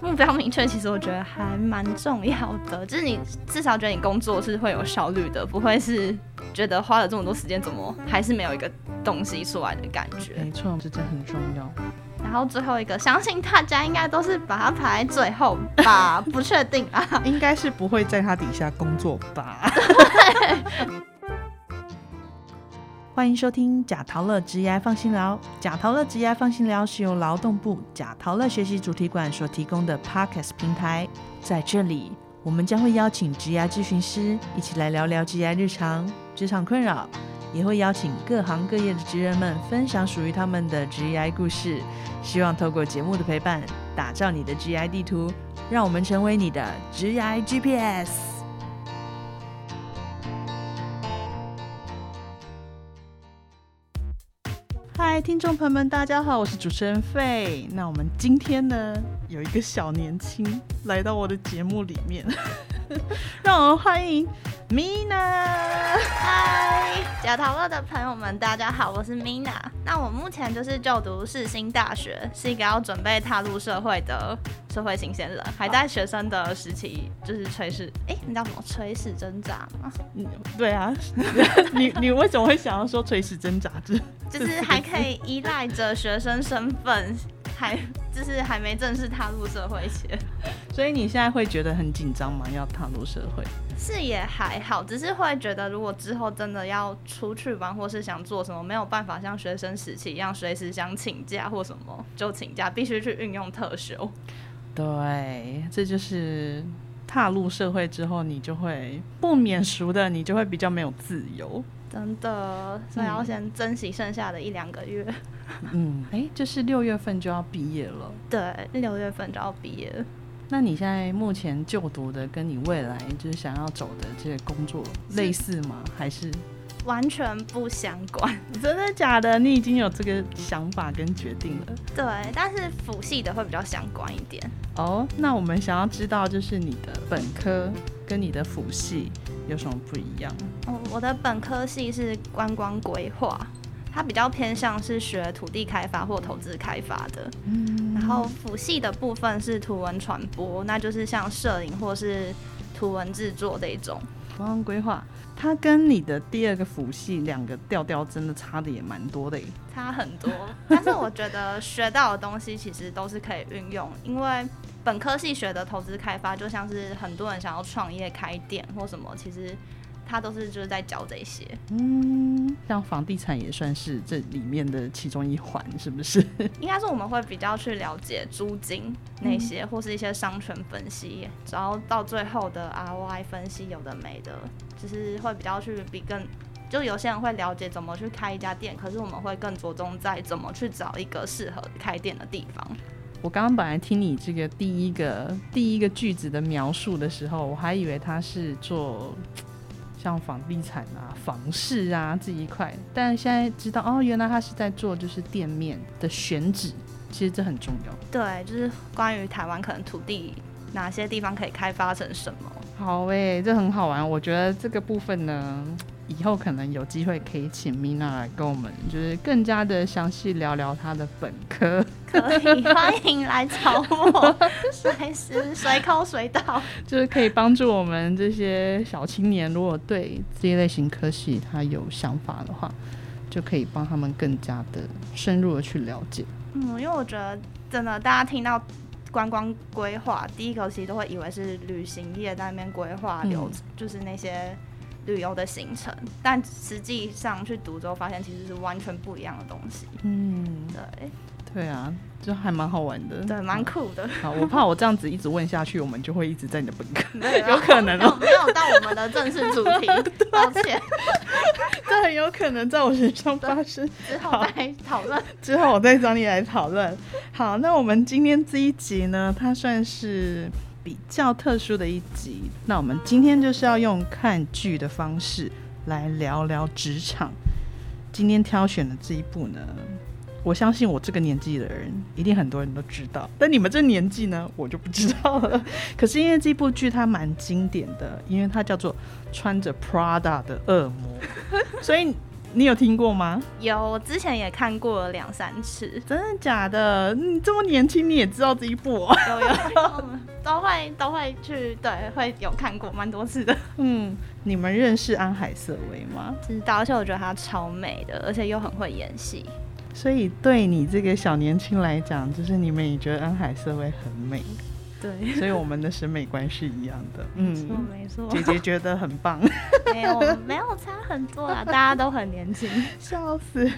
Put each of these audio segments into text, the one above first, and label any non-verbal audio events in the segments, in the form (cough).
目标明确，其实我觉得还蛮重要的，就是你至少觉得你工作是会有效率的，不会是觉得花了这么多时间，怎么还是没有一个东西出来的感觉。没错，这真很重要。(laughs) 然后最后一个，相信大家应该都是把它排在最后吧？(laughs) 不确定啊，应该是不会在它底下工作吧？(laughs) 欢迎收听贾陶乐职业放心聊。贾陶乐职业放心聊是由劳动部贾陶乐学习主题馆所提供的 Podcast 平台。在这里，我们将会邀请职业咨询师一起来聊聊职业日常、职场困扰，也会邀请各行各业的职人们分享属于他们的职业故事。希望透过节目的陪伴，打造你的 GI 地图，让我们成为你的 GI GPS。听众朋友们，大家好，我是主持人费。那我们今天呢，有一个小年轻来到我的节目里面，(laughs) 让我们欢迎 Mina。嗨，假陶乐的朋友们，大家好，我是 Mina。那我目前就是就读世新大学，是一个要准备踏入社会的社会新鲜人，还在学生的时期，就是垂死，哎，你知道什么垂死挣扎吗？嗯，对啊，(laughs) 你你为什么会想要说垂死挣扎？这 (laughs) 就是还可以依赖着学生身份，还就是还没正式踏入社会前，所以你现在会觉得很紧张吗？要踏入社会？是也还好，只是会觉得如果之后真的要出去玩，或是想做什么，没有办法像学生时期一样随时想请假或什么就请假，必须去运用特休。对，这就是踏入社会之后，你就会不免俗的，你就会比较没有自由。真的，所以要先珍惜剩下的一两个月。嗯，哎，就是六月份就要毕业了。对，六月份就要毕业。那你现在目前就读的，跟你未来就是想要走的这个工作类似吗？还是完全不相关？真的假的？你已经有这个想法跟决定了？对，但是辅系的会比较相关一点。哦，那我们想要知道，就是你的本科跟你的辅系。有什么不一样？哦，我的本科系是观光规划，它比较偏向是学土地开发或投资开发的。嗯，然后辅系的部分是图文传播，那就是像摄影或是图文制作这一种。观光规划，它跟你的第二个辅系两个调调真的差的也蛮多的。差很多，但是我觉得学到的东西其实都是可以运用，因为。本科系学的投资开发，就像是很多人想要创业开店或什么，其实他都是就是在教这些。嗯，像房地产也算是这里面的其中一环，是不是？(laughs) 应该是我们会比较去了解租金那些，或是一些商权分析，然后到最后的 ROI 分析，有的没的，就是会比较去比更，就有些人会了解怎么去开一家店，可是我们会更着重在怎么去找一个适合开店的地方。我刚刚本来听你这个第一个第一个句子的描述的时候，我还以为他是做像房地产啊、房市啊这一块，但现在知道哦，原来他是在做就是店面的选址，其实这很重要。对，就是关于台湾可能土地哪些地方可以开发成什么。好诶，这很好玩。我觉得这个部分呢。以后可能有机会可以请 Mina 来跟我们，就是更加的详细聊聊她的本科。可以，欢迎来找我，(laughs) 随时随口随到。就是可以帮助我们这些小青年，如果对这一类型科系他有想法的话，就可以帮他们更加的深入的去了解。嗯，因为我觉得真的，大家听到观光规划，第一口其实都会以为是旅行业在那边规划流，就是那些。旅游的行程，但实际上去读之后发现其实是完全不一样的东西。嗯，对，对啊，就还蛮好玩的，对，蛮酷的。好，我怕我这样子一直问下去，我们就会一直在你的本科，(laughs) 有可能哦，没有到我们的正式主题，(laughs) 抱歉，(laughs) 这很有可能在我身上发生。之后再讨论，之后我再找你来讨论。好，那我们今天这一集呢，它算是。比较特殊的一集，那我们今天就是要用看剧的方式来聊聊职场。今天挑选的这一部呢，我相信我这个年纪的人一定很多人都知道，但你们这年纪呢，我就不知道了。(laughs) 可是因为这部剧它蛮经典的，因为它叫做《穿着 Prada 的恶魔》，所以你有听过吗？有，我之前也看过了两三次。真的假的？你这么年轻，你也知道这一部？有有有，都会都会去，对，会有看过蛮多次的。嗯，你们认识安海瑟薇吗？知道，而且我觉得她超美的，而且又很会演戏。所以对你这个小年轻来讲，就是你们也觉得安海瑟薇很美。对，所以我们的审美观是一样的。嗯，没错。姐姐觉得很棒。(laughs) 没有，没有差很多啊，大家都很年轻，笑死。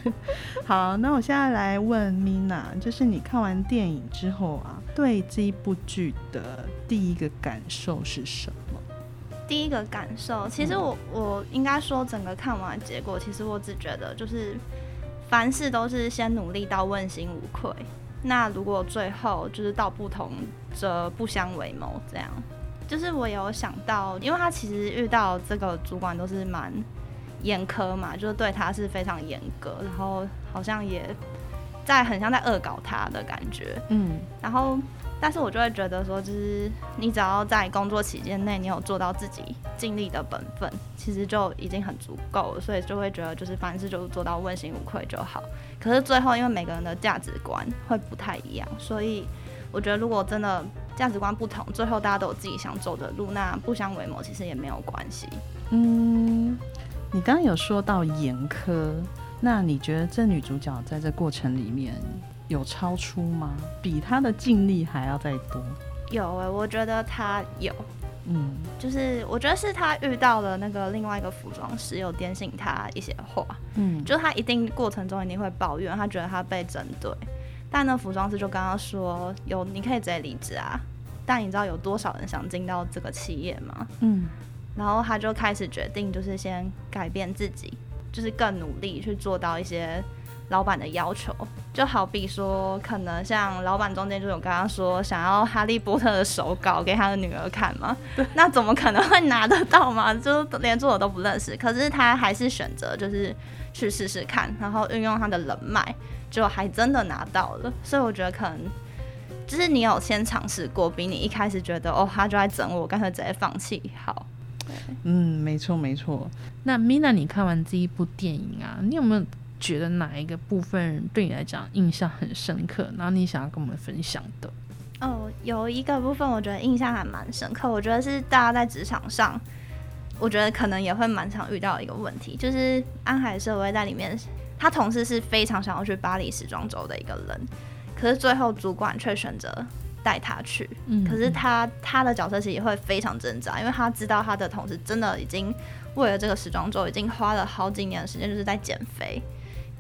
好，那我现在来问 Mina，就是你看完电影之后啊，对这一部剧的第一个感受是什么？第一个感受，其实我我应该说，整个看完结果，其实我只觉得就是凡事都是先努力到问心无愧。那如果最后就是到不同则不相为谋，这样，就是我有想到，因为他其实遇到这个主管都是蛮严苛嘛，就是对他是非常严格，然后好像也在很像在恶搞他的感觉，嗯，然后。但是我就会觉得说，就是你只要在工作期间内，你有做到自己尽力的本分，其实就已经很足够了。所以就会觉得，就是凡事就做到问心无愧就好。可是最后，因为每个人的价值观会不太一样，所以我觉得如果真的价值观不同，最后大家都有自己想走的路，那不相为谋其实也没有关系。嗯，你刚刚有说到严苛，那你觉得这女主角在这过程里面？有超出吗？比他的尽力还要再多？有哎，我觉得他有，嗯，就是我觉得是他遇到了那个另外一个服装师，有点醒他一些话，嗯，就他一定过程中一定会抱怨，他觉得他被针对，但那服装师就跟他说有你可以直接离职啊，但你知道有多少人想进到这个企业吗？嗯，然后他就开始决定，就是先改变自己，就是更努力去做到一些。老板的要求，就好比说，可能像老板中间就有刚刚说，想要哈利波特的手稿给他的女儿看嘛，那怎么可能会拿得到嘛？(laughs) 就连作者都不认识，可是他还是选择就是去试试看，然后运用他的人脉，就还真的拿到了。所以我觉得可能就是你有先尝试过，比你一开始觉得哦，他就在整我，干脆直接放弃好。嗯，没错没错。那 Mina，你看完这一部电影啊，你有没有？觉得哪一个部分对你来讲印象很深刻？然后你想要跟我们分享的？哦，有一个部分我觉得印象还蛮深刻。我觉得是大家在职场上，我觉得可能也会蛮常遇到一个问题，就是安海社会在里面，他同事是非常想要去巴黎时装周的一个人，可是最后主管却选择带他去。嗯，可是他他的角色其实也会非常挣扎，因为他知道他的同事真的已经为了这个时装周已经花了好几年的时间，就是在减肥。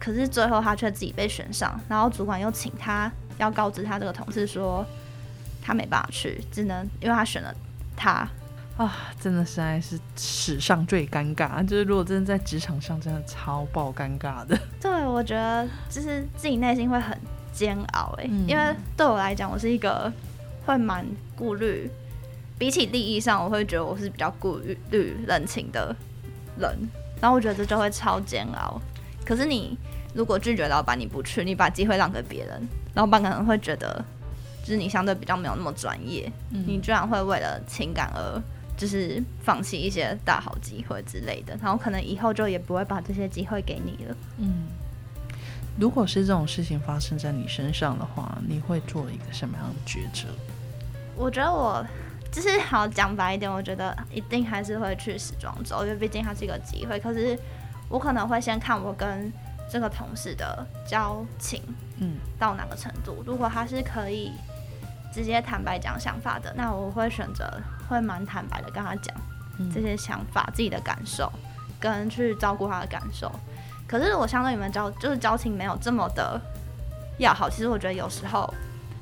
可是最后他却自己被选上，然后主管又请他要告知他这个同事说他没办法去，只能因为他选了他啊，真的实在是史上最尴尬。就是如果真的在职场上，真的超爆尴尬的。(laughs) 对，我觉得就是自己内心会很煎熬哎，因为对我来讲，我是一个会蛮顾虑，比起利益上，我会觉得我是比较顾虑人情的人，然后我觉得这就会超煎熬。可是你如果拒绝老板，你不去，你把机会让给别人，老板可能会觉得，就是你相对比较没有那么专业，你居然会为了情感而就是放弃一些大好机会之类的，然后可能以后就也不会把这些机会给你了。嗯，如果是这种事情发生在你身上的话，你会做一个什么样的抉择？我觉得我就是好讲白一点，我觉得一定还是会去时装周，因为毕竟它是一个机会。可是。我可能会先看我跟这个同事的交情，嗯，到哪个程度。如果他是可以直接坦白讲想法的，那我会选择会蛮坦白的跟他讲这些想法、自己的感受，跟去照顾他的感受。可是我相对你们交就是交情没有这么的要好，其实我觉得有时候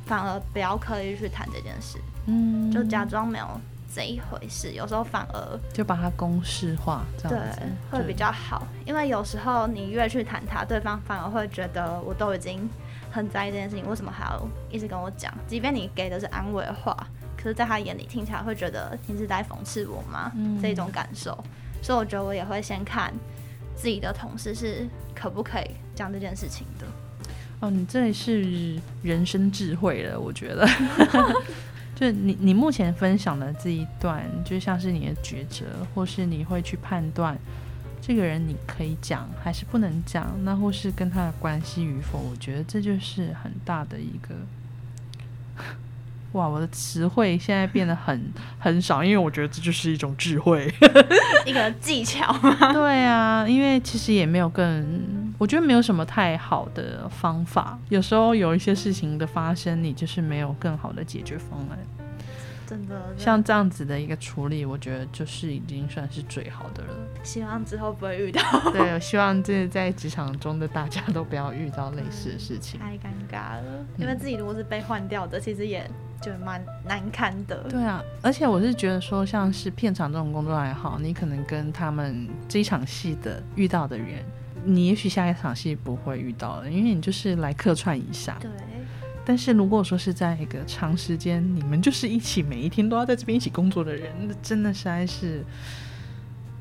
反而不要刻意去谈这件事，嗯，就假装没有。这一回事，有时候反而就把它公式化，这样子会比较好。因为有时候你越去谈他，对方反而会觉得我都已经很在意这件事情，为什么还要一直跟我讲？即便你给的是安慰的话，可是在他眼里听起来会觉得你是在讽刺我吗？这种感受。所以我觉得我也会先看自己的同事是可不可以讲这件事情的。哦，你这里是人生智慧了，我觉得。(laughs) 就你你目前分享的这一段，就像是你的抉择，或是你会去判断，这个人你可以讲还是不能讲，那或是跟他的关系与否，我觉得这就是很大的一个。(laughs) 哇，我的词汇现在变得很很少，因为我觉得这就是一种智慧，(laughs) 一个技巧吗？对啊，因为其实也没有更，我觉得没有什么太好的方法。有时候有一些事情的发生，你就是没有更好的解决方案。真的，像这样子的一个处理，我觉得就是已经算是最好的了。希望之后不会遇到。对，我希望这在职场中的大家都不要遇到类似的事情。太尴尬了，因为自己如果是被换掉的，其实也就蛮难堪的。对啊，而且我是觉得说，像是片场这种工作还好，你可能跟他们这一场戏的遇到的人，你也许下一场戏不会遇到了，因为你就是来客串一下。对。但是如果说是在一个长时间，你们就是一起每一天都要在这边一起工作的人，那真的实在是，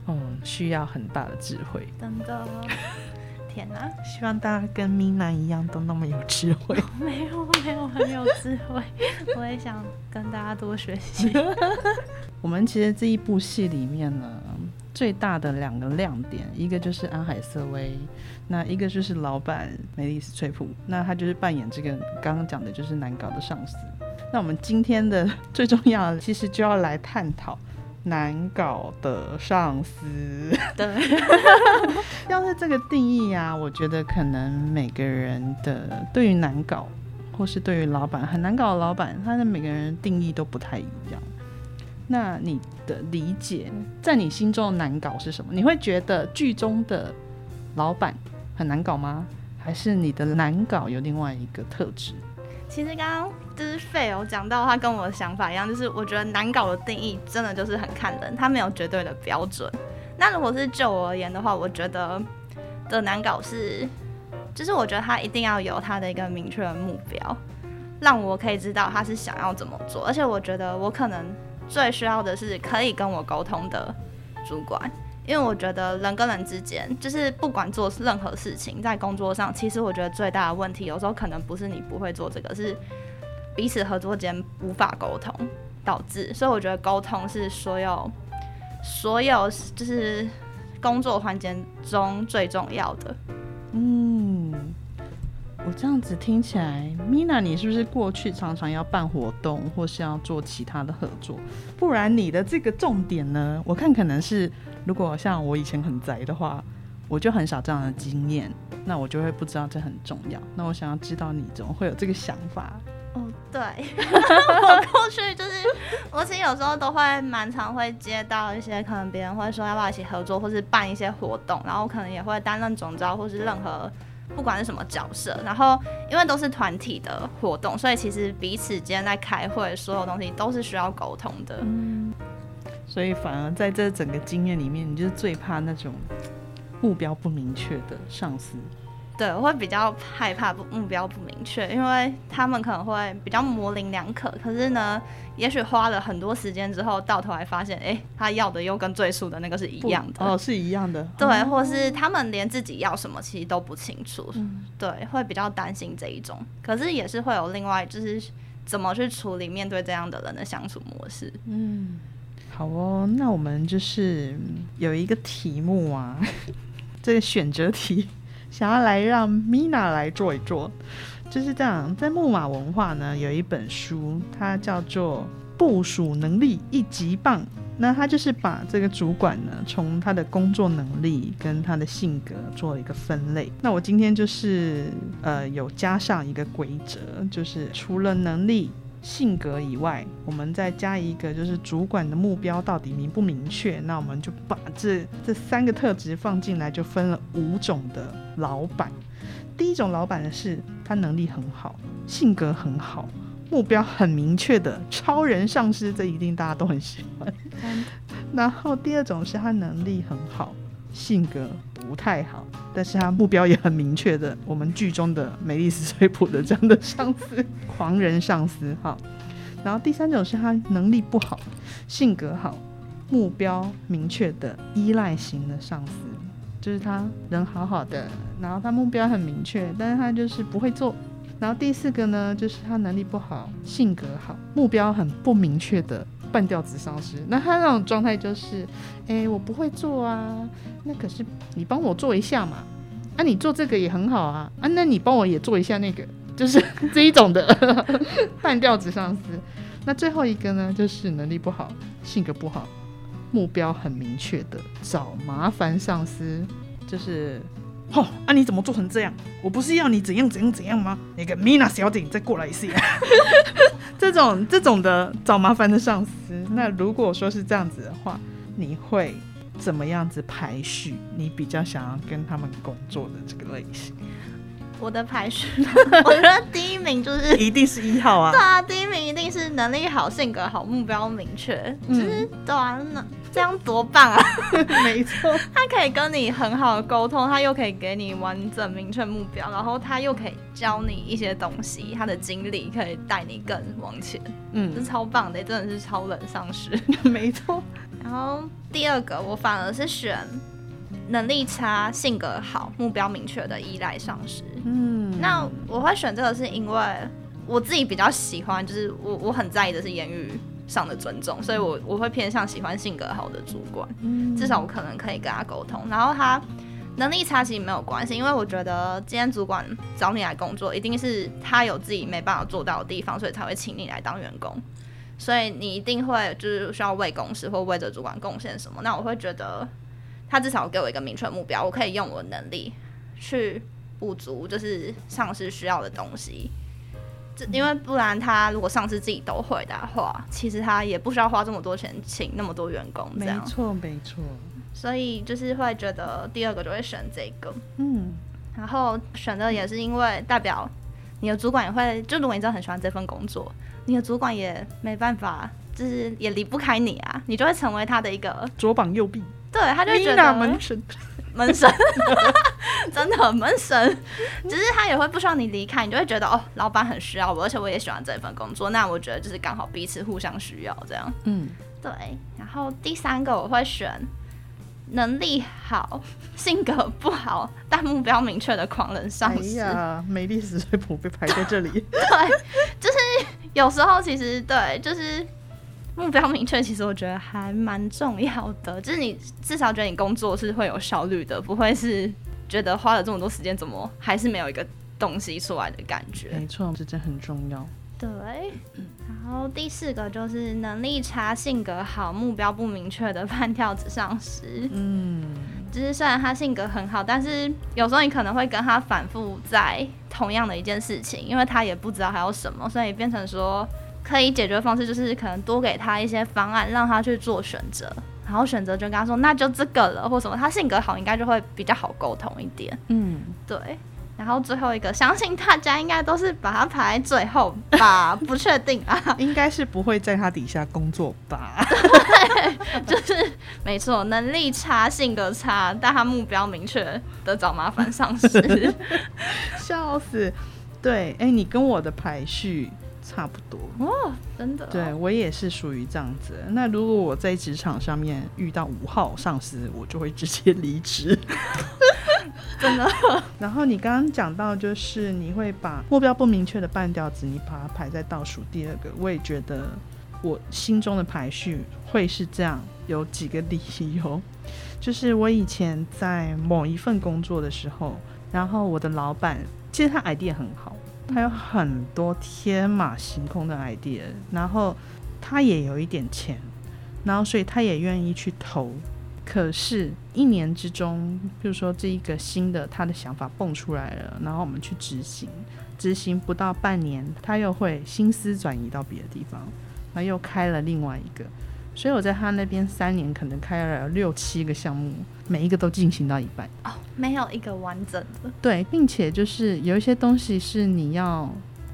嗯，需要很大的智慧。真的，(laughs) 天哪！希望大家跟咪娜一样都那么有智慧。(laughs) 没有，没有很有智慧。(laughs) 我也想跟大家多学习。我们其实这一部戏里面呢。最大的两个亮点，一个就是安海瑟薇，那一个就是老板梅丽斯翠普，那他就是扮演这个刚刚讲的就是难搞的上司。那我们今天的最重要的，其实就要来探讨难搞的上司。对，(laughs) 要是这个定义啊，我觉得可能每个人的对于难搞，或是对于老板很难搞的老板，他的每个人定义都不太一样。那你的理解，在你心中的难搞是什么？你会觉得剧中的老板很难搞吗？还是你的难搞有另外一个特质？其实刚刚就是费有讲到，他跟我的想法一样，就是我觉得难搞的定义真的就是很看人，他没有绝对的标准。那如果是就我而言的话，我觉得的难搞是，就是我觉得他一定要有他的一个明确的目标，让我可以知道他是想要怎么做，而且我觉得我可能。最需要的是可以跟我沟通的主管，因为我觉得人跟人之间，就是不管做任何事情，在工作上，其实我觉得最大的问题，有时候可能不是你不会做这个，是彼此合作间无法沟通导致。所以我觉得沟通是所有所有就是工作环节中最重要的。嗯。我这样子听起来，Mina，你是不是过去常常要办活动，或是要做其他的合作？不然你的这个重点呢？我看可能是，如果像我以前很宅的话，我就很少这样的经验，那我就会不知道这很重要。那我想要知道你怎么会有这个想法？哦，对，(laughs) 我过去就是，我其实有时候都会蛮常会接到一些可能别人会说要不要一起合作，或是办一些活动，然后可能也会担任总招，或是任何。不管是什么角色，然后因为都是团体的活动，所以其实彼此间在开会，所有东西都是需要沟通的。嗯，所以反而在这整个经验里面，你就是最怕那种目标不明确的上司。对，我会比较害怕不目标不明确，因为他们可能会比较模棱两可。可是呢，也许花了很多时间之后，到头来发现，哎，他要的又跟最初的那个是一样的。哦，是一样的。对，或是他们连自己要什么其实都不清楚。嗯。对，会比较担心这一种。可是也是会有另外，就是怎么去处理面对这样的人的相处模式。嗯。好哦，那我们就是有一个题目啊，(laughs) 这个选择题。想要来让 Mina 来做一做，就是这样。在木马文化呢，有一本书，它叫做《部署能力一级棒》。那它就是把这个主管呢，从他的工作能力跟他的性格做了一个分类。那我今天就是呃，有加上一个规则，就是除了能力。性格以外，我们再加一个，就是主管的目标到底明不明确？那我们就把这这三个特质放进来，就分了五种的老板。第一种老板呢，是他能力很好，性格很好，目标很明确的超人上司，这一定大家都很喜欢。(laughs) 然后第二种是他能力很好，性格不太好，但是他目标也很明确的，我们剧中的美丽斯崔普的这样的上司。狂人上司，哈，然后第三种是他能力不好，性格好，目标明确的依赖型的上司，就是他人好好的，然后他目标很明确，但是他就是不会做。然后第四个呢，就是他能力不好，性格好，目标很不明确的。半吊子上司。那他那种状态就是，哎、我不会做啊，那可是你帮我做一下嘛，啊，你做这个也很好啊，啊，那你帮我也做一下那个，就是 (laughs) 这一种的 (laughs) 半吊子上司。那最后一个呢，就是能力不好，性格不好，目标很明确的找麻烦上司，就是。哦，啊你怎么做成这样？我不是要你怎样怎样怎样吗？那个米娜小姐，你再过来一次。(laughs) 这种这种的找麻烦的上司，那如果说是这样子的话，你会怎么样子排序？你比较想要跟他们工作的这个类型，我的排序，我觉得第一名就是 (laughs) 一定是一号啊对。啊，第一名一定是能力好、性格好、目标明确，就是、对啊，那这样多棒啊！(laughs) 没错，他可以跟你很好的沟通，他又可以给你完整明确目标，然后他又可以教你一些东西，他的经历可以带你更往前，这嗯，超棒的，真的是超人上司。(laughs) 没错。然后第二个，我反而是选能力差、性格好、目标明确的依赖上司。嗯，那我会选这个是因为我自己比较喜欢，就是我我很在意的是言语上的尊重，所以我我会偏向喜欢性格好的主管，至少我可能可以跟他沟通。然后他能力差其实没有关系，因为我觉得今天主管找你来工作，一定是他有自己没办法做到的地方，所以才会请你来当员工。所以你一定会就是需要为公司或为着主管贡献什么。那我会觉得他至少给我一个明确目标，我可以用我的能力去补足，就是上司需要的东西。这因为不然他如果上司自己都会的话，其实他也不需要花这么多钱请那么多员工这没。错，没错。所以就是会觉得第二个就会选这个，嗯，然后选的也是因为代表你的主管也会，就如果你真的很喜欢这份工作，你的主管也没办法，就是也离不开你啊，你就会成为他的一个，左膀右臂，对，他就会觉得 (laughs) 门神。(laughs) 真的闷神，只是他也会不希望你离开，你就会觉得哦，老板很需要我，而且我也喜欢这份工作，那我觉得就是刚好彼此互相需要这样。嗯，对，然后第三个我会选能力好、性格不好但目标明确的狂人上哎司。呀，美丽死水谱被排在这里。(laughs) 对，就是有时候其实对，就是目标明确，其实我觉得还蛮重要的。就是你至少觉得你工作是会有效率的，不会是觉得花了这么多时间，怎么还是没有一个东西出来的感觉。没错，这真很重要。对，然后第四个就是能力差、性格好、目标不明确的半跳子上司。嗯，就是虽然他性格很好，但是有时候你可能会跟他反复在同样的一件事情，因为他也不知道还有什么，所以变成说可以解决方式就是可能多给他一些方案，让他去做选择，然后选择就跟他说那就这个了或什么，他性格好应该就会比较好沟通一点，嗯，对。然后最后一个，相信大家应该都是把它排在最后吧，(laughs) 不确定啊，应该是不会在他底下工作吧？对 (laughs) 就是没错，能力差、性格差，但他目标明确的找麻烦上司。(laughs) 笑死。对，哎、你跟我的排序差不多。哦，真的、对，我也是属于这样子。那如果我在职场上面遇到五号上司，我就会直接离职。(laughs) (laughs) 真的，然后你刚刚讲到，就是你会把目标不明确的半吊子，你把它排在倒数第二个。我也觉得我心中的排序会是这样，有几个理由，就是我以前在某一份工作的时候，然后我的老板其实他 idea 很好，他有很多天马行空的 idea，然后他也有一点钱，然后所以他也愿意去投。可是，一年之中，比如说这一个新的他的想法蹦出来了，然后我们去执行，执行不到半年，他又会心思转移到别的地方，然后又开了另外一个。所以我在他那边三年，可能开了六七个项目，每一个都进行到一半。哦，没有一个完整的，对，并且就是有一些东西是你要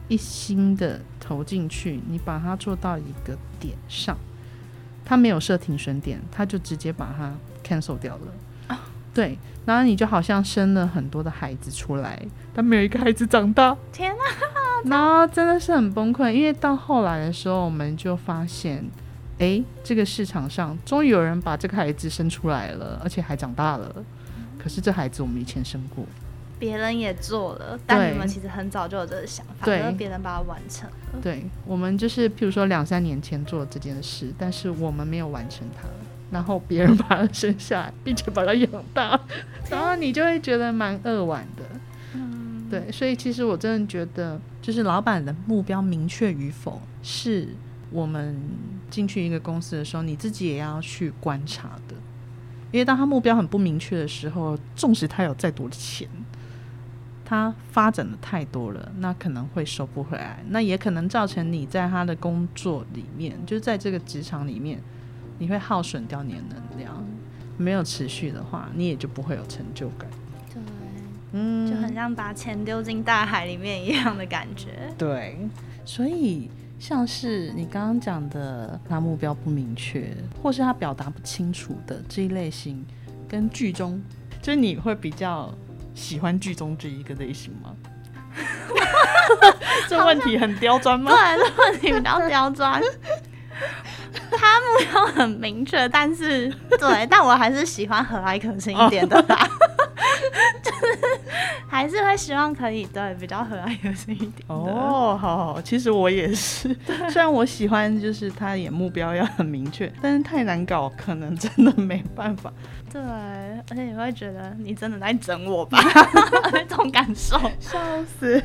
一心的投进去，你把它做到一个点上，他没有设停损点，他就直接把它 cancel 掉了。对，然后你就好像生了很多的孩子出来，但没有一个孩子长大，天哪、然后真的是很崩溃。因为到后来的时候，我们就发现，诶，这个市场上终于有人把这个孩子生出来了，而且还长大了。可是这孩子我们以前生过，别人也做了，但对你们其实很早就有这个想法，对可是别人把它完成了。对我们就是，譬如说两三年前做这件事，但是我们没有完成它，然后别人把它生下来，并且把它养大，(laughs) 然后你就会觉得蛮扼腕的。嗯，对，所以其实我真的觉得，就是老板的目标明确与否，是我们进去一个公司的时候，你自己也要去观察的。因为当他目标很不明确的时候，纵使他有再多的钱，他发展的太多了，那可能会收不回来，那也可能造成你在他的工作里面，就是在这个职场里面，你会耗损掉你的能量。没有持续的话，你也就不会有成就感。对，嗯，就很像把钱丢进大海里面一样的感觉。对，所以像是你刚刚讲的，他目标不明确，或是他表达不清楚的这一类型，跟剧中，就是你会比较喜欢剧中这一个类型吗？(laughs) 这问题很刁钻吗？对，这问题比较刁钻。(laughs) 他目标很明确，但是 (laughs) 对，但我还是喜欢和蔼可亲一点的吧，(laughs) 就是还是会希望可以对比较和蔼可亲一点的。哦，好好，其实我也是，虽然我喜欢，就是他也目标要很明确，但是太难搞，可能真的没办法。对，而且你会觉得你真的在整我吧，(laughs) 那种感受。笑死！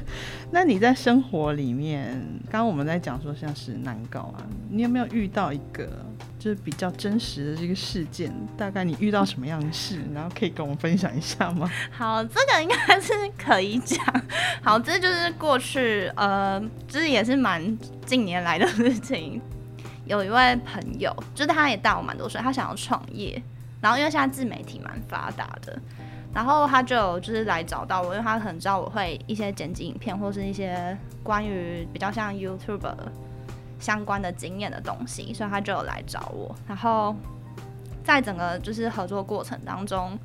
那你在生活里面，刚刚我们在讲说像是难搞啊，你有没有遇到一个就是比较真实的这个事件？大概你遇到什么样的事，然后可以跟我们分享一下吗？(laughs) 好，这个应该是可以讲。好，这就是过去呃，就是也是蛮近年来的事情。有一位朋友，就是他也大我蛮多岁，他想要创业，然后因为现在自媒体蛮发达的，然后他就有就是来找到我，因为他可能知道我会一些剪辑影片或是一些关于比较像 YouTube 相关的经验的东西，所以他就有来找我。然后在整个就是合作过程当中，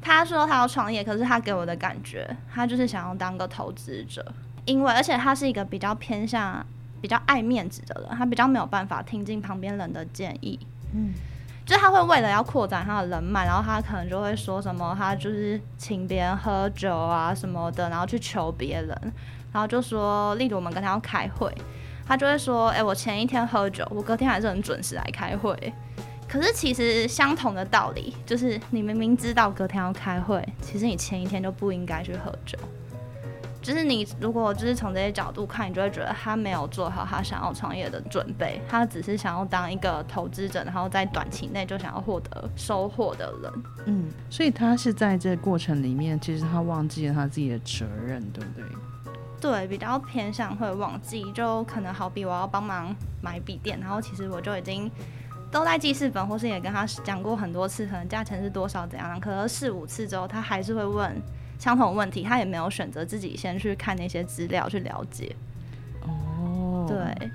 他说他要创业，可是他给我的感觉，他就是想要当个投资者，因为而且他是一个比较偏向比较爱面子的人，他比较没有办法听进旁边人的建议。嗯，就是他会为了要扩展他的人脉，然后他可能就会说什么，他就是请别人喝酒啊什么的，然后去求别人，然后就说，例如我们跟他要开会，他就会说，哎、我前一天喝酒，我隔天还是很准时来开会。可是其实相同的道理，就是你明明知道隔天要开会，其实你前一天就不应该去喝酒。就是你如果就是从这些角度看，你就会觉得他没有做好他想要创业的准备，他只是想要当一个投资者，然后在短期内就想要获得收获的人。嗯，所以他是在这个过程里面，其实他忘记了他自己的责任，对不对？对，比较偏向会忘记，就可能好比我要帮忙买笔电，然后其实我就已经都在记事本，或是也跟他讲过很多次，可能价钱是多少怎样，可能四五次之后，他还是会问相同问题，他也没有选择自己先去看那些资料去了解。哦，对，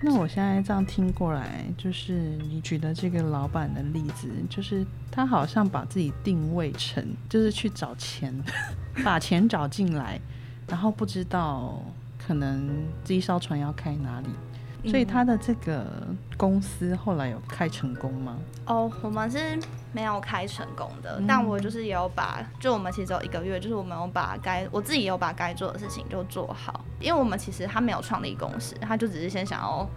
那我现在这样听过来，就是你举的这个老板的例子，就是他好像把自己定位成就是去找钱，把钱找进来，然后不知道可能这一艘船要开哪里，所以他的这个公司后来有开成功吗？哦，我们是没有开成功的，嗯。但我就是有把，就我们其实有一个月，就是我们有把该我自己有把该做的事情就做好，因为我们其实他没有创立公司，他就只是先想要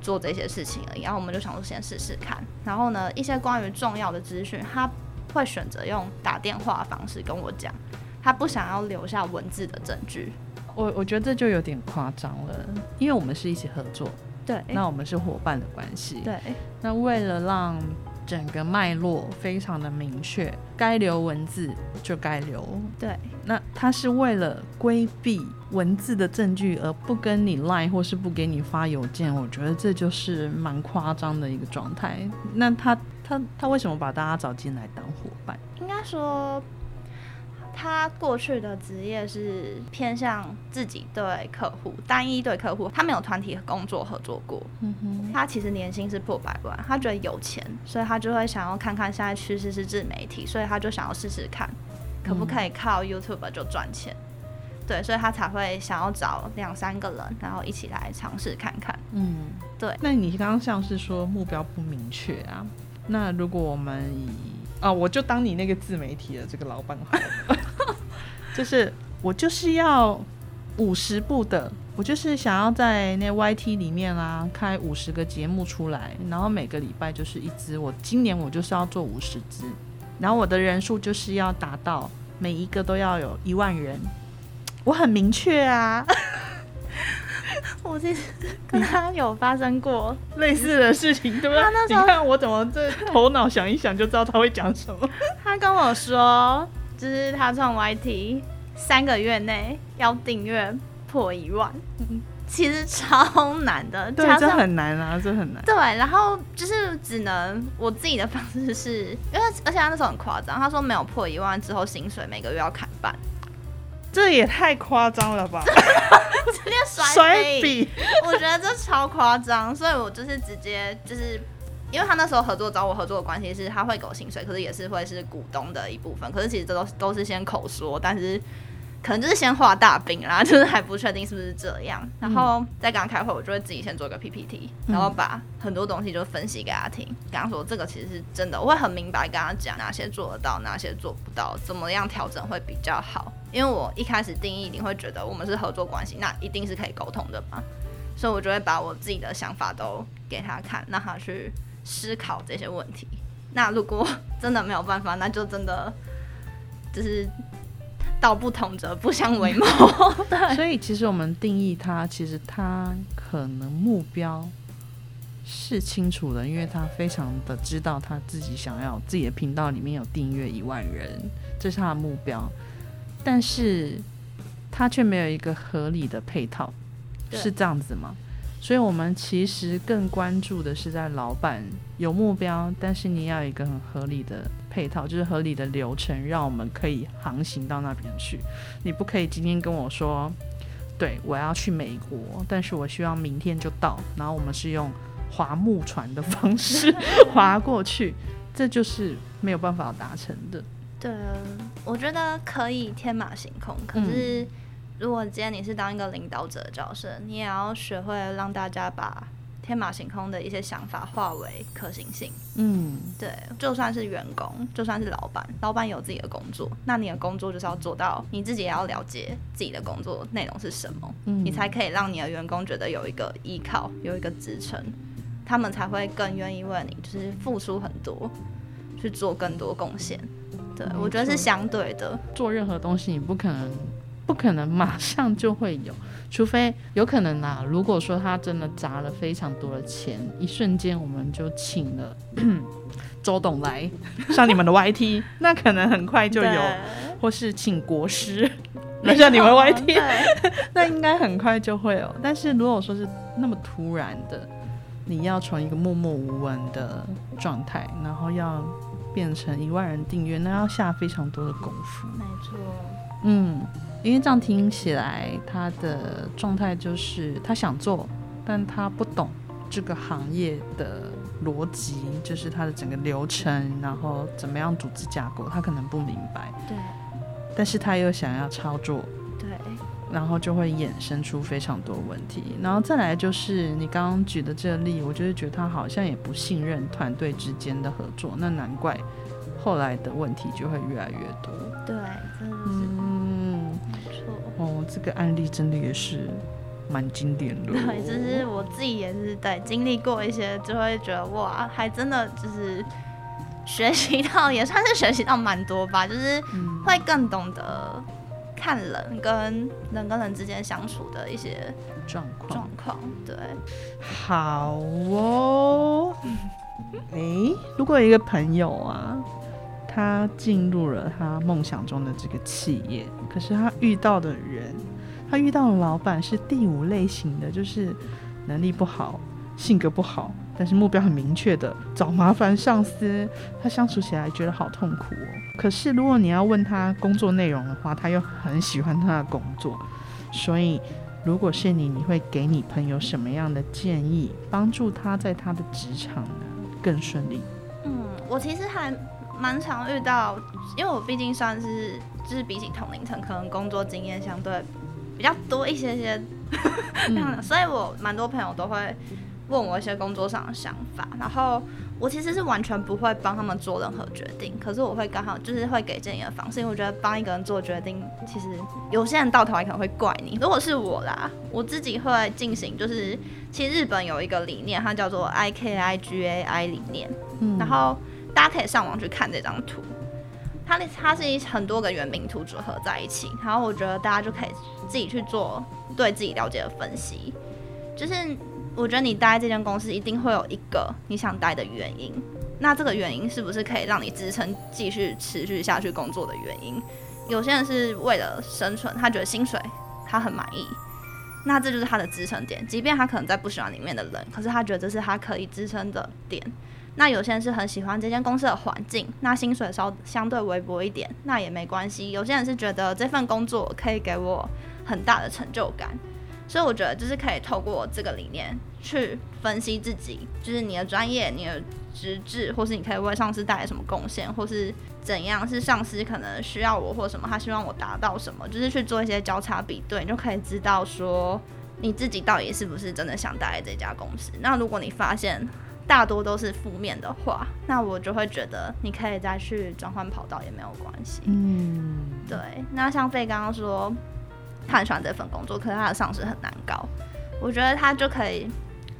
做这些事情而已，然后我们就想说先试试看，然后呢，一些关于重要的资讯，他会选择用打电话的方式跟我讲，他不想要留下文字的证据，我我觉得这就有点夸张了，因为我们是一起合作，对，那我们是伙伴的关系，对，那为了让整个脉络非常的明确，该留文字就该留。对，那他是为了规避文字的证据而不跟你 line 或是不给你发邮件，我觉得这就是蛮夸张的一个状态。那他他他为什么把大家找进来当伙伴？应该说，他过去的职业是偏向自己对客户，单一对客户，他没有团体工作合作过。嗯哼，他其实年薪是破百万，他觉得有钱，所以他就会想要看看现在趋势是自媒体，所以他就想要试试看，可不可以靠 YouTube 就赚钱。对，所以他才会想要找两三个人，然后一起来尝试看看。嗯，对。那你刚刚像是说目标不明确啊？那如果我们以啊，我就当你那个自媒体的这个老板好了。就是我就是要五十部的，我就是想要在那 YT 里面啊开五十个节目出来，然后每个礼拜就是一支。我今年我就是要做五十支，然后我的人数就是要达到每一个都要有一万人，我很明确啊。(laughs) 我其实跟他有发生过 (laughs) 类似的事情，对不对？你看我怎么这头脑想一想就知道他会讲什么。他跟我说，就是他创 YT 三个月内要订阅破一万，其实超难的。对，这很难啊，这很难。对，然后就是只能我自己的方式是，因为而且他那时候很夸张，他说没有破一万之后薪水每个月要砍半。这也太夸张了吧！(laughs) 直接甩笔，我觉得这超夸张，所以我就是直接就是，因为他那时候合作找我合作的关系是，他会给我薪水，可是也是会是股东的一部分，可是其实这都都是先口说，但是。可能就是先画大饼啦，就是还不确定是不是这样。然后在刚刚开会，我就会自己先做个 PPT，然后把很多东西就分析给他听，跟他说这个其实是真的，我会很明白跟他讲哪些做得到，哪些做不到，怎么样调整会比较好。因为我一开始定义一定会觉得我们是合作关系，那一定是可以沟通的嘛，所以我就会把我自己的想法都给他看，让他去思考这些问题。那如果真的没有办法，那就真的就是。道不同则不相为谋。(laughs) 对，所以其实我们定义他，其实他可能目标是清楚的，因为他非常的知道他自己想要自己的频道里面有订阅一万人，这是他的目标，但是他却没有一个合理的配套，是这样子吗？所以我们其实更关注的是在老板有目标，但是你要有一个很合理的配套，就是合理的流程，让我们可以航行到那边去。你不可以今天跟我说，对我要去美国，但是我希望明天就到，然后我们是用划木船的方式 (laughs) 划过去，这就是没有办法达成的。对，我觉得可以天马行空，可是。如果今天你是当一个领导者的角色，你也要学会让大家把天马行空的一些想法化为可行性。嗯，对，就算是员工，就算是老板，老板有自己的工作，那你的工作就是要做到你自己也要了解自己的工作内容是什么，你才可以让你的员工觉得有一个依靠，有一个支撑，他们才会更愿意为你就是付出很多，去做更多贡献。对我觉得是相对的，做任何东西你不可能。不可能马上就会有，除非有可能啊。如果说他真的砸了非常多的钱，一瞬间我们就请了 (clears throat) 周董来 (laughs) 上你们的 YT，(laughs) 那可能很快就有，或是请国师 (laughs) 来上你们 YT，那应该很快就会有。但是如果说是那么突然的，你要从一个默默无闻的状态，然后要变成一万人订阅，那要下非常多的功夫。没错，嗯。因为这样听起来，他的状态就是他想做，但他不懂这个行业的逻辑，就是他的整个流程，然后怎么样组织架构，他可能不明白。对。但是他又想要操作。对。然后就会衍生出非常多问题。然后再来就是你刚刚举的这个例，我就是觉得他好像也不信任团队之间的合作，那难怪后来的问题就会越来越多。对。哦，这个案例真的也是蛮经典的。(laughs) 对，就是我自己也是对经历过一些，就会觉得哇，还真的就是学习到，也算是学习到蛮多吧。(laughs) 就是会更懂得看人跟人跟人之间相处的一些状况。状况对，好哦。哎，如果有一个朋友啊。他进入了他梦想中的这个企业，可是他遇到的人，他遇到的老板是第五类型的，就是能力不好、性格不好，但是目标很明确的找麻烦上司，他相处起来觉得好痛苦哦。可是如果你要问他工作内容的话，他又很喜欢他的工作。所以，如果是你，你会给你朋友什么样的建议，帮助他在他的职场呢更顺利？嗯，我其实还。蛮常遇到，因为我毕竟算是就是比起同龄层，可能工作经验相对比较多一些些，(laughs) 所以，我蛮多朋友都会问我一些工作上的想法，然后我其实是完全不会帮他们做任何决定，可是我会刚好就是会给建议的方式，因为我觉得帮一个人做决定，其实有些人到头来可能会怪你。如果是我啦，我自己会进行，就是其实日本有一个理念，它叫做 I K I G A I 理念，嗯然后大家可以上网去看这张图，它它是一很多个原名图组合在一起，然后我觉得大家就可以自己去做对自己了解的分析，就是我觉得你待这间公司一定会有一个你想待的原因，那这个原因是不是可以让你支撑继续持续下去工作的原因？有些人是为了生存，他觉得薪水他很满意，那这就是他的支撑点。即便他可能在不喜欢里面的人，可是他觉得这是他可以支撑的点。那有些人是很喜欢这间公司的环境，那薪水稍相对微薄一点，那也没关系。有些人是觉得这份工作可以给我很大的成就感，所以我觉得就是可以透过这个理念去分析自己，就是你的专业、你的职志，或是你可以为上司带来什么贡献，或是怎样是上司可能需要我或什么，他希望我达到什么，就是去做一些交叉比对，你就可以知道说你自己到底是不是真的想待在这家公司。那如果你发现大多都是负面的话，那我就会觉得你可以再去转换跑道也没有关系。嗯，对，那像费刚刚说，他很喜欢这份工作，可是他的上司很难搞。我觉得他就可以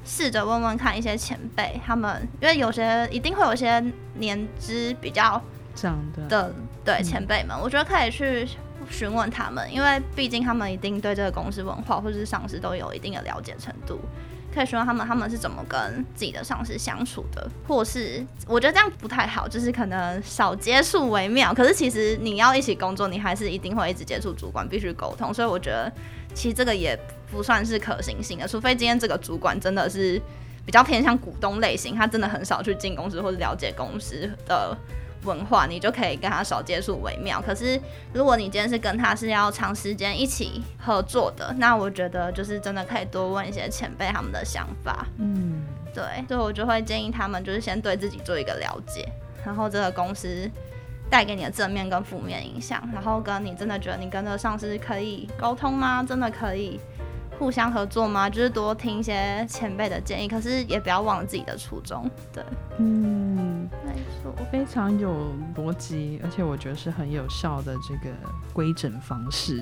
试着问问看一些前辈，他们因为有些一定会有些年资比较长的，的对嗯前辈们，我觉得可以去询问他们，因为毕竟他们一定对这个公司文化或者是上司都有一定的了解程度。可以询问他们，他们是怎么跟自己的上司相处的，或是我觉得这样不太好，就是可能少接触为妙。可是其实你要一起工作，你还是一定会一直接触主管，必须沟通。所以我觉得其实这个也不算是可行性的，除非今天这个主管真的是比较偏向股东类型，他真的很少去进公司或者了解公司的文化，你就可以跟他少接触为妙。可是如果你今天是跟他是要长时间一起合作的，那我觉得就是真的可以多问一些前辈他们的想法。嗯，对，所以我就会建议他们就是先对自己做一个了解，然后这个公司带给你的正面跟负面影响，然后跟你真的觉得你跟着上司可以沟通吗？真的可以互相合作吗？就是多听一些前辈的建议，可是也不要忘了自己的初衷。对，嗯，没错。非常有逻辑，而且我觉得是很有效的这个规整方式。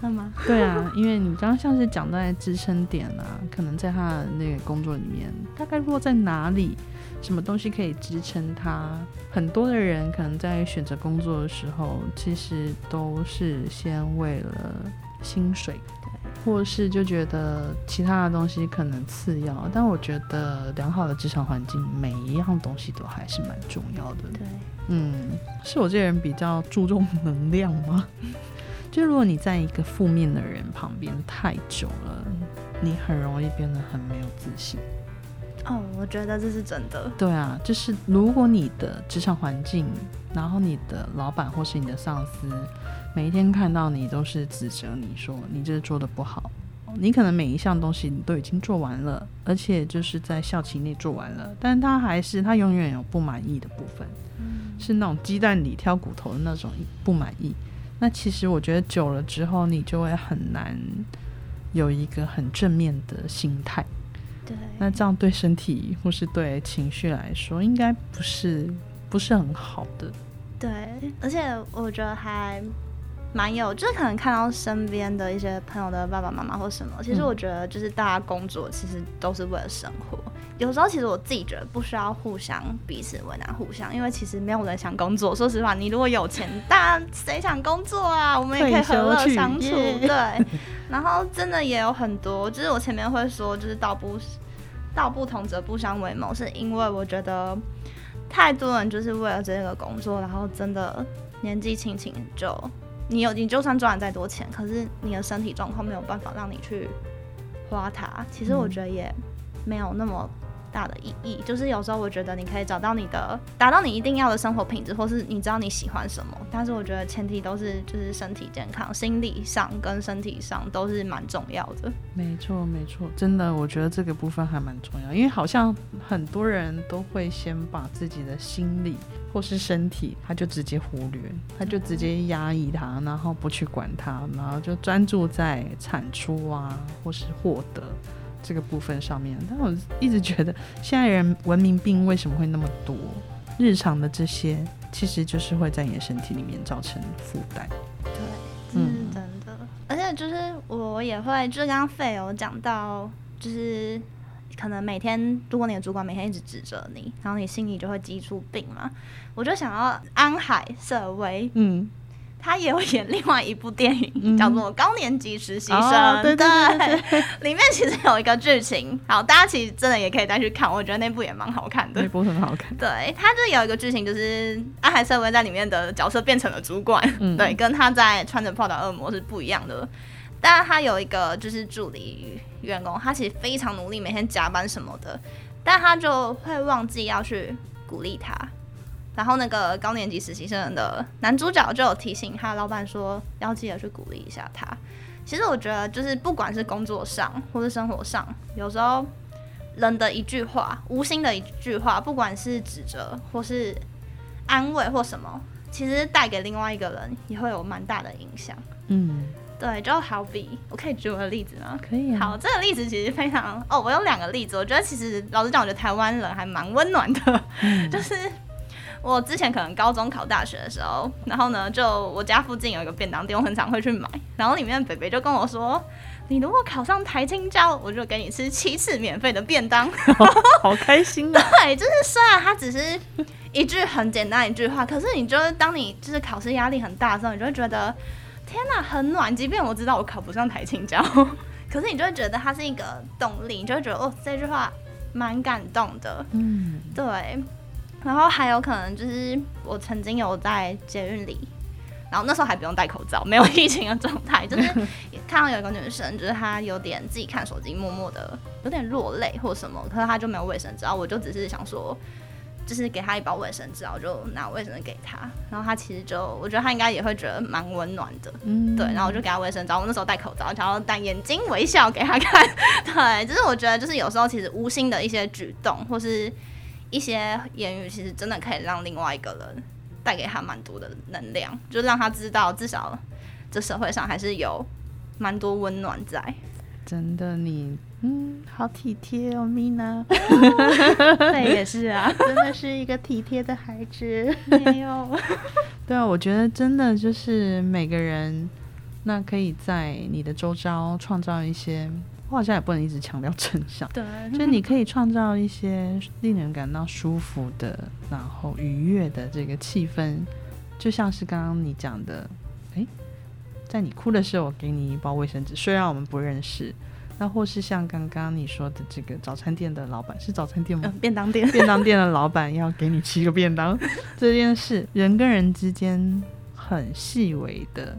真的吗？对啊，因为你刚刚像是讲到支撑点啊，可能在他的那个工作里面，大概落在哪里，什么东西可以支撑他？很多的人可能在选择工作的时候，其实都是先为了薪水，或是就觉得其他的东西可能次要。但我觉得良好的职场环境，每一样东西都还是蛮重要的。对，嗯，是我这个人比较注重能量吗？(laughs) 就如果你在一个负面的人旁边太久了，你很容易变得很没有自信。哦，我觉得这是真的。对啊，就是如果你的职场环境，然后你的老板或是你的上司，每一天看到你都是指责你说你这做的不好，你可能每一项东西你都已经做完了，而且就是在校期内做完了，但他还是他永远有不满意的部分，是那种鸡蛋里挑骨头的那种不满意。那其实我觉得久了之后，你就会很难有一个很正面的心态。对，那这样对身体或是对情绪来说，应该不是不是很好的。对，而且我觉得还蛮有，就是可能看到身边的一些朋友的爸爸妈妈或什么，其实嗯我觉得就是大家工作其实都是为了生活。有时候其实我自己觉得不需要互相彼此为难互相，因为其实没有人想工作。说实话，你如果有钱，当然谁想工作啊？我们也可以和乐相处，(laughs) 对。然后真的也有很多，就是我前面会说，就是道不道不同则不相为谋，是因为我觉得太多人就是为了这个工作，然后真的年纪轻轻就你有你就算赚了再多钱，可是你的身体状况没有办法让你去花它。其实我觉得也没有那么大的意义。就是有时候我觉得你可以找到你的达到你一定要的生活品质，或是你知道你喜欢什么。但是我觉得前提都是就是身体健康，心理上跟身体上都是蛮重要的。没错，没错，真的，我觉得这个部分还蛮重要，因为好像很多人都会先把自己的心理或是身体，他就直接忽略，他就直接压抑它，然后不去管它，然后就专注在产出啊，或是获得。这个部分上面，但我一直觉得现在人文明病为什么会那么多？日常的这些其实就是会在你的身体里面造成负担。对，嗯，真的。而且就是我也会，就是刚刚费有讲到，就是可能每天，如果你的主管每天一直指责你，然后你心里就会积出病嘛。我就想要安海瑟薇，嗯。他也有演另外一部电影，叫做《高年级实习生》。对对对，里面其实有一个剧情，好，大家其实真的也可以再去看，我觉得那部也蛮好看的。那部很好看。对，他就有一个剧情，就是阿海瑟薇在里面的角色变成了主管，对，跟他在穿着泡澡恶魔是不一样的。但是他有一个就是助理员工，他其实非常努力，每天加班什么的，但他就会忘记要去鼓励他。然后那个高年级实习生的男主角就有提醒他老板说，要记得去鼓励一下他。其实我觉得，就是不管是工作上或是生活上，有时候人的一句话，无心的一句话，不管是指责或是安慰或什么，其实带给另外一个人也会有蛮大的影响。嗯，对，就好比我可以举我的例子吗？可以。啊好，这个例子其实非常哦，我有两个例子，我觉得其实老实讲，我觉得台湾人还蛮温暖的，(laughs) 就是。我之前可能高中考大学的时候，然后呢，就我家附近有一个便当店，我很常会去买。然后里面北北就跟我说：“你如果考上台青教，我就给你吃七次免费的便当。(laughs) ”好开心啊！(laughs) 对，就是虽然它只是一句很简单一句话，可是你就是当你就是考试压力很大的时候，你就会觉得天哪，很暖。即便我知道我考不上台青教，(laughs) 可是你就会觉得它是一个动力，你就会觉得哦，这句话蛮感动的。嗯，对。然后还有可能就是我曾经有在捷运里，然后那时候还不用戴口罩，没有疫情的状态，(laughs) 就是看到有一个女生，就是她有点自己看手机，默默的有点落泪或什么，可是她就没有卫生纸，然后我就只是想说，就是给她一包卫生纸，然后就拿卫生纸给她，然后她其实就我觉得她应该也会觉得蛮温暖的，嗯，对，然后我就给她卫生纸，我那时候戴口罩，然后戴眼睛微笑给她看，(laughs) 对，就是我觉得就是有时候其实无心的一些举动或是。一些言语其实真的可以让另外一个人带给他蛮多的能量，就让他知道至少这社会上还是有蛮多温暖在。真的，你嗯，好体贴哦，米娜。对也是啊，(laughs) 真的是一个体贴的孩子。没有。(laughs) 对啊，我觉得真的就是每个人，那可以在你的周遭创造一些。我好像也不能一直强调真相，对，(laughs) 就你可以创造一些令人感到舒服的，然后愉悦的这个气氛，就像是刚刚你讲的，哎，在你哭的时候，我给你一包卫生纸，虽然我们不认识，那或是像刚刚你说的这个早餐店的老板，是早餐店吗？便当店，便当店的老板要给你七个便当，这件事，人跟人之间很细微的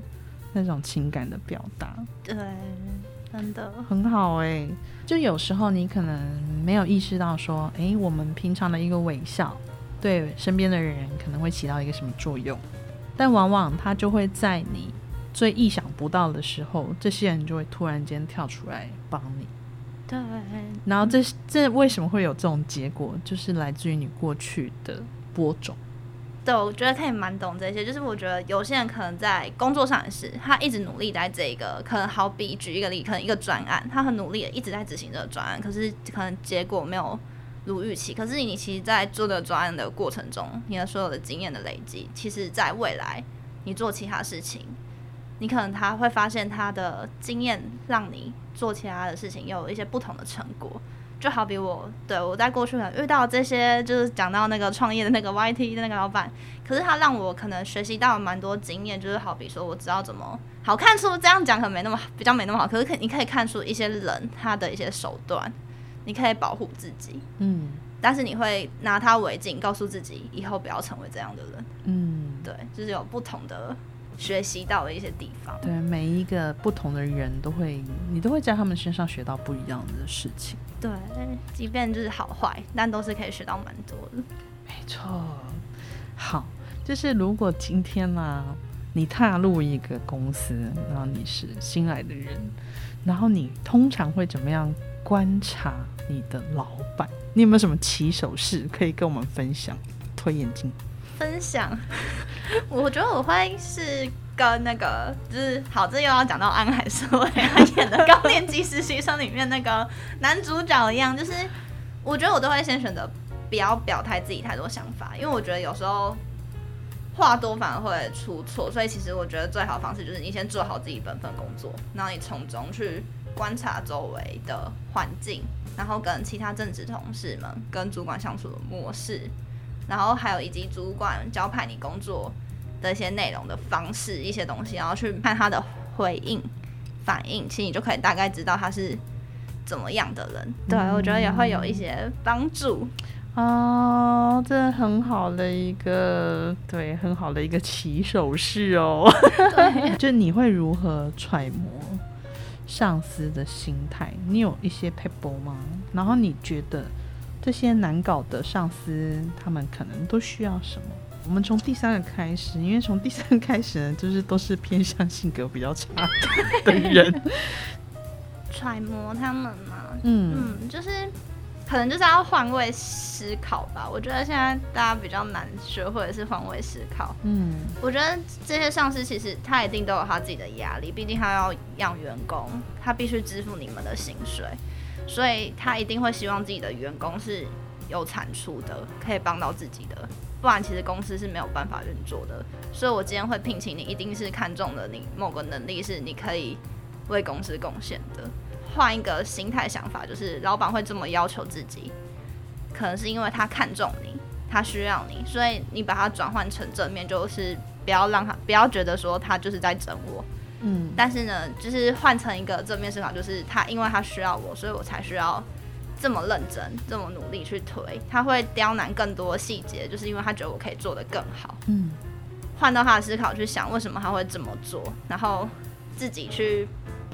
那种情感的表达，对。真的。很好哎，就有时候你可能没有意识到说，哎，我们平常的一个微笑，对身边的人可能会起到一个什么作用，但往往他就会在你最意想不到的时候，这些人就会突然间跳出来帮你。对，然后这这为什么会有这种结果，就是来自于你过去的播种。对，我觉得可以蛮懂这些。就是我觉得有些人可能在工作上也是，他一直努力在这个，可能好比举一个例，可能一个专案，他很努力的一直在执行这个专案，可是可能结果没有如预期。可是你其实，在做的专案的过程中，你的所有的经验的累积，其实在未来你做其他事情，你可能他会发现他的经验让你做其他的事情有一些不同的成果。就好比我，对我在过去可能遇到这些，就是讲到那个创业的那个 YT 的那个老板，可是他让我可能学习到蛮多经验，就是好比说我知道怎么好看出这样讲可能没那么比较没那么好，可是可你可以看出一些人他的一些手段，你可以保护自己，嗯，但是你会拿他为镜，告诉自己以后不要成为这样的人，嗯，对，就是有不同的。学习到的一些地方，对每一个不同的人都会，你都会在他们身上学到不一样的事情。对，即便就是好坏，但都是可以学到蛮多的。没错。好，就是如果今天呢，你踏入一个公司，然后你是新来的人，然后你通常会怎么样观察你的老板？你有没有什么起手式可以跟我们分享？推眼镜。分享，(laughs) 我觉得我会是跟那个就是好，这又要讲到安海社会他演的《高年级实习生》里面那个男主角一样，就是我觉得我都会先选择不要表态自己太多想法，因为我觉得有时候话多反而会出错，所以其实我觉得最好的方式就是你先做好自己本分工作，然后你从中去观察周围的环境，然后跟其他正职同事们、跟主管相处的模式，然后还有以及主管交派你工作的一些内容的方式、一些东西，然后去看他的回应、反应，其实你就可以大概知道他是怎么样的人。对我觉得也会有一些帮助。哦，这很好的一个对，很好的一个起手式哦。(laughs) 就你会如何揣摩上司的心态？你有一些 paper 吗？然后你觉得这些难搞的上司，他们可能都需要什么？我们从第三个开始，因为从第三个开始呢，就是都是偏向性格比较差的人。揣摩他们嘛，嗯嗯，就是。可能就是要换位思考吧。我觉得现在大家比较难学会的是换位思考。嗯，我觉得这些上司其实他一定都有他自己的压力，毕竟他要养员工，他必须支付你们的薪水，所以他一定会希望自己的员工是有产出的，可以帮到自己的，不然其实公司是没有办法运作的。所以我今天会聘请你，一定是看中了你某个能力是你可以为公司贡献的。换一个心态想法，就是老板会这么要求自己，可能是因为他看中你，他需要你，所以你把它转换成正面，就是不要让他不要觉得说他就是在整我，嗯，但是呢，就是换成一个正面思考，就是他因为他需要我，所以我才需要这么认真、这么努力去推，他会刁难更多细节，就是因为他觉得我可以做得更好，嗯，换到他的思考去想为什么他会这么做，然后自己去。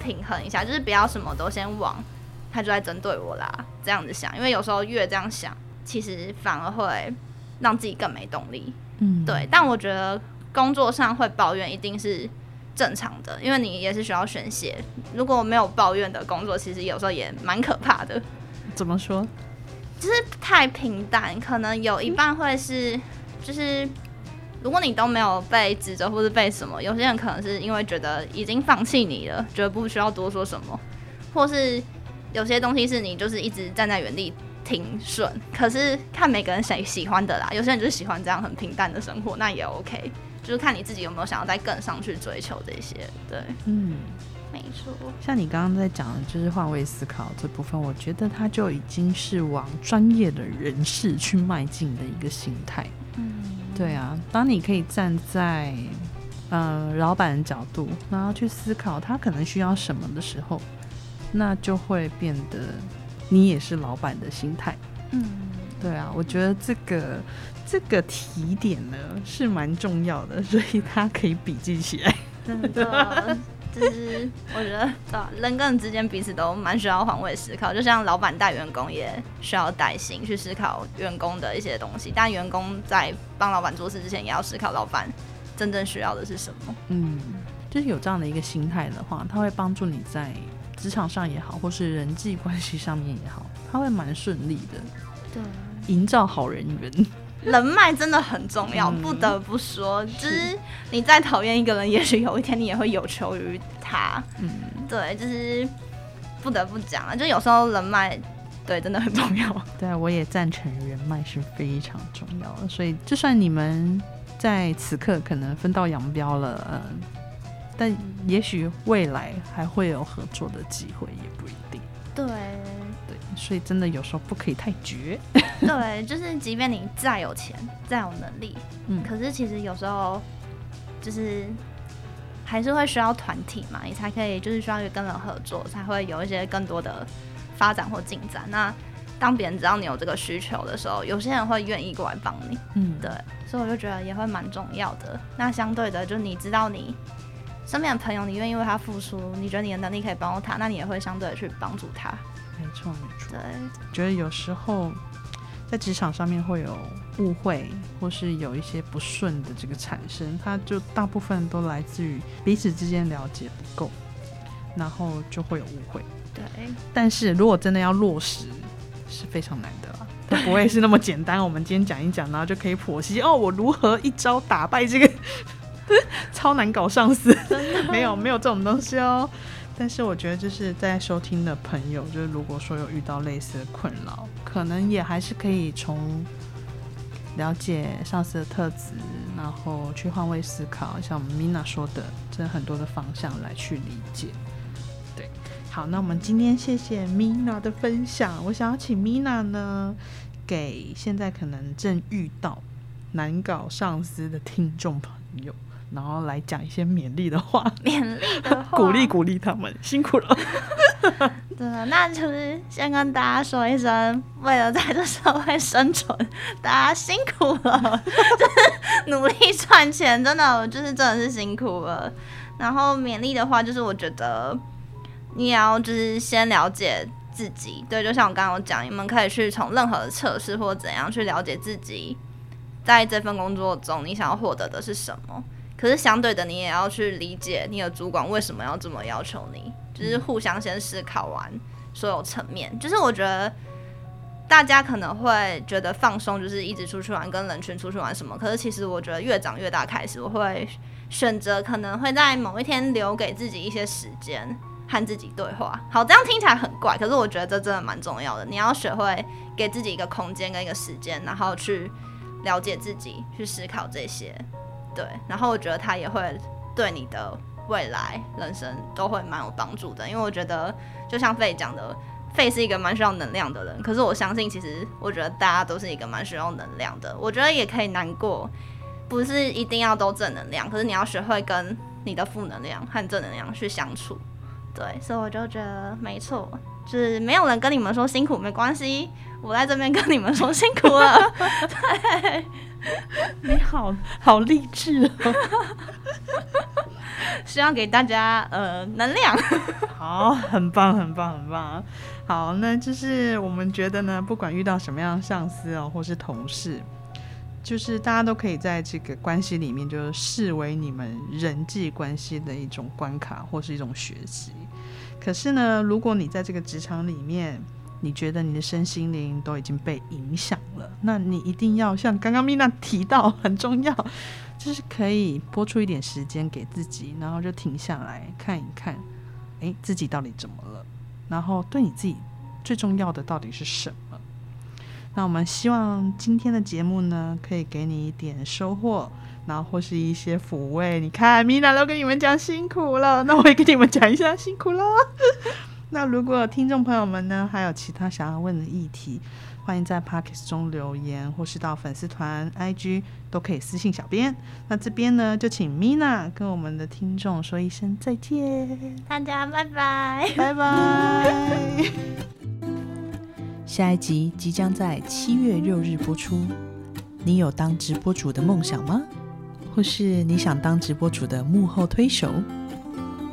平衡一下，就是不要什么都先往他就在针对我啦这样子想，因为有时候越这样想，其实反而会让自己更没动力。嗯，对。但我觉得工作上会抱怨一定是正常的，因为你也是需要宣泄。如果没有抱怨的工作，其实有时候也蛮可怕的。怎么说？就是太平淡，可能有一半会是就是。如果你都没有被指责或是被什么，有些人可能是因为觉得已经放弃你了，觉得不需要多说什么，或是有些东西是你就是一直站在原地挺顺。可是看每个人谁喜欢的啦，有些人就是喜欢这样很平淡的生活，那也 OK，就是看你自己有没有想要再更上去追求这些。对，嗯，没错。像你刚刚在讲的就是换位思考这部分，我觉得他就已经是往专业的人士去迈进的一个心态。嗯。对啊，当你可以站在呃老板的角度，然后去思考他可能需要什么的时候，那就会变得你也是老板的心态。嗯，对啊，我觉得这个这个提点呢是蛮重要的，所以他可以笔记起来。真的。就是我觉得，人跟人之间彼此都蛮需要换位思考，就像老板带员工也需要带薪去思考员工的一些东西，但员工在帮老板做事之前，也要思考老板真正需要的是什么。嗯，就是有这样的一个心态的话，他会帮助你在职场上也好，或是人际关系上面也好，他会蛮顺利的。对，营造好人缘。人脉真的很重要，不得不说，就是你再讨厌一个人，也许有一天你也会有求于他。嗯，对，就是不得不讲啊，就有时候人脉，对，真的很重要。对，我也赞成人脉是非常重要的。所以，就算你们在此刻可能分道扬镳了，嗯，但也许未来还会有合作的机会，也不一定。对。所以真的有时候不可以太绝。(laughs) 对，就是即便你再有钱、再有能力，嗯，可是其实有时候就是还是会需要团体嘛，你才可以就是需要跟人合作，才会有一些更多的发展或进展。那当别人知道你有这个需求的时候，有些人会愿意过来帮你。嗯，对，所以我就觉得也会蛮重要的。那相对的，就你知道你身边的朋友，你愿意为他付出，你觉得你的能力可以帮助他，那你也会相对的去帮助他。没错，没错。对，觉得有时候在职场上面会有误会，或是有一些不顺的这个产生，它就大部分都来自于彼此之间了解不够，然后就会有误会。对。但是如果真的要落实，是非常难的啦，它 (laughs) 不会是那么简单。我们今天讲一讲，然后就可以剖析哦，我如何一招打败这个。(laughs) 超难搞上司，没有没有这种东西哦。但是我觉得就是在收听的朋友，就是如果说有遇到类似的困扰，可能也还是可以从了解上司的特质，然后去换位思考，像我们 Mina 说的，这很多的方向来去理解。对，好，那我们今天谢谢 Mina 的分享。我想要请 Mina 呢，给现在可能正遇到难搞上司的听众朋友。然后来讲一些勉励的话，勉励的话，鼓励鼓励他们，辛苦了。(laughs) 对啊，那就是先跟大家说一声，为了在这社会生存，大家辛苦了，就 (laughs) 是努力赚钱，真的就是真的是辛苦了。然后勉励的话，就是我觉得你也要就是先了解自己，对，就像我刚刚讲，你们可以去从任何的测试或怎样去了解自己，在这份工作中你想要获得的是什么。可是相对的，你也要去理解你的主管为什么要这么要求你，就是互相先思考完所有层面。就是我觉得大家可能会觉得放松就是一直出去玩，跟人群出去玩什么。可是其实我觉得越长越大开始，我会选择可能会在某一天留给自己一些时间和自己对话。好，这样听起来很怪，可是我觉得这真的蛮重要的。你要学会给自己一个空间跟一个时间，然后去了解自己，去思考这些。对，然后我觉得他也会对你的未来人生都会蛮有帮助的，因为我觉得就像费讲的，费是一个蛮需要能量的人，可是我相信其实我觉得大家都是一个蛮需要能量的。我觉得也可以难过，不是一定要都正能量，可是你要学会跟你的负能量和正能量去相处。对，所以我就觉得没错，就是没有人跟你们说辛苦没关系，我在这边跟你们说辛苦了。(laughs) 对。(laughs) 你好好励志哦！(laughs) 希望给大家呃能量。(laughs) 好，很棒，很棒，很棒。好，那就是我们觉得呢，不管遇到什么样的上司哦，或是同事，就是大家都可以在这个关系里面，就是视为你们人际关系的一种关卡或是一种学习。可是呢，如果你在这个职场里面，你觉得你的身心灵都已经被影响了，那你一定要像刚刚米娜提到很重要，就是可以拨出一点时间给自己，然后就停下来看一看，诶，自己到底怎么了？然后对你自己最重要的到底是什么？那我们希望今天的节目呢，可以给你一点收获，然后或是一些抚慰。你看米娜都跟你们讲辛苦了，那我也跟你们讲一下辛苦了。那如果听众朋友们呢，还有其他想要问的议题，欢迎在 p o c k e t 中留言，或是到粉丝团 IG 都可以私信小编。那这边呢，就请 Mina 跟我们的听众说一声再见，大家拜拜，拜拜。(laughs) 下一集即将在七月六日播出。你有当直播主的梦想吗？或是你想当直播主的幕后推手？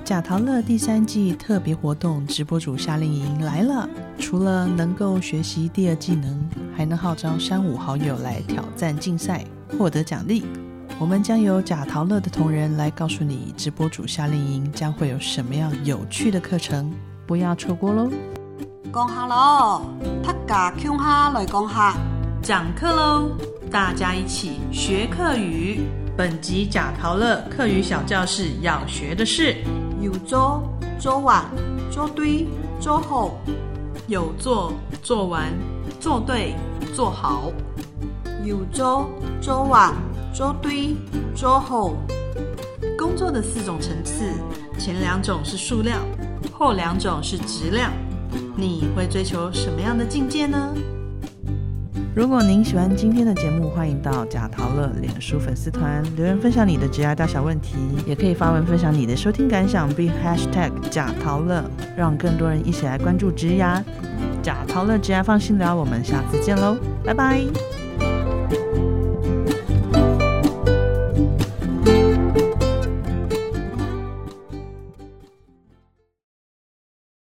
贾陶乐第三季特别活动直播主夏令营来了！除了能够学习第二技能，还能号召三五好友来挑战竞赛，获得奖励。我们将由贾陶乐的同仁来告诉你，直播主夏令营将会有什么样有趣的课程，不要错过喽！讲下喽，他家乡哈来讲下，讲课喽！大家一起学课语。本集贾陶乐课语小教室要学的是。有做做完做对做好，有做做完做对做好，有做做完做对做好。工作的四种层次，前两种是数量，后两种是质量。你会追求什么样的境界呢？如果您喜欢今天的节目，欢迎到贾陶乐脸书粉丝团留言分享你的职涯大小问题，也可以发文分享你的收听感想，并 #hashtag 贾陶乐，让更多人一起来关注职牙。贾陶乐职牙放心聊，我们下次见喽，拜拜。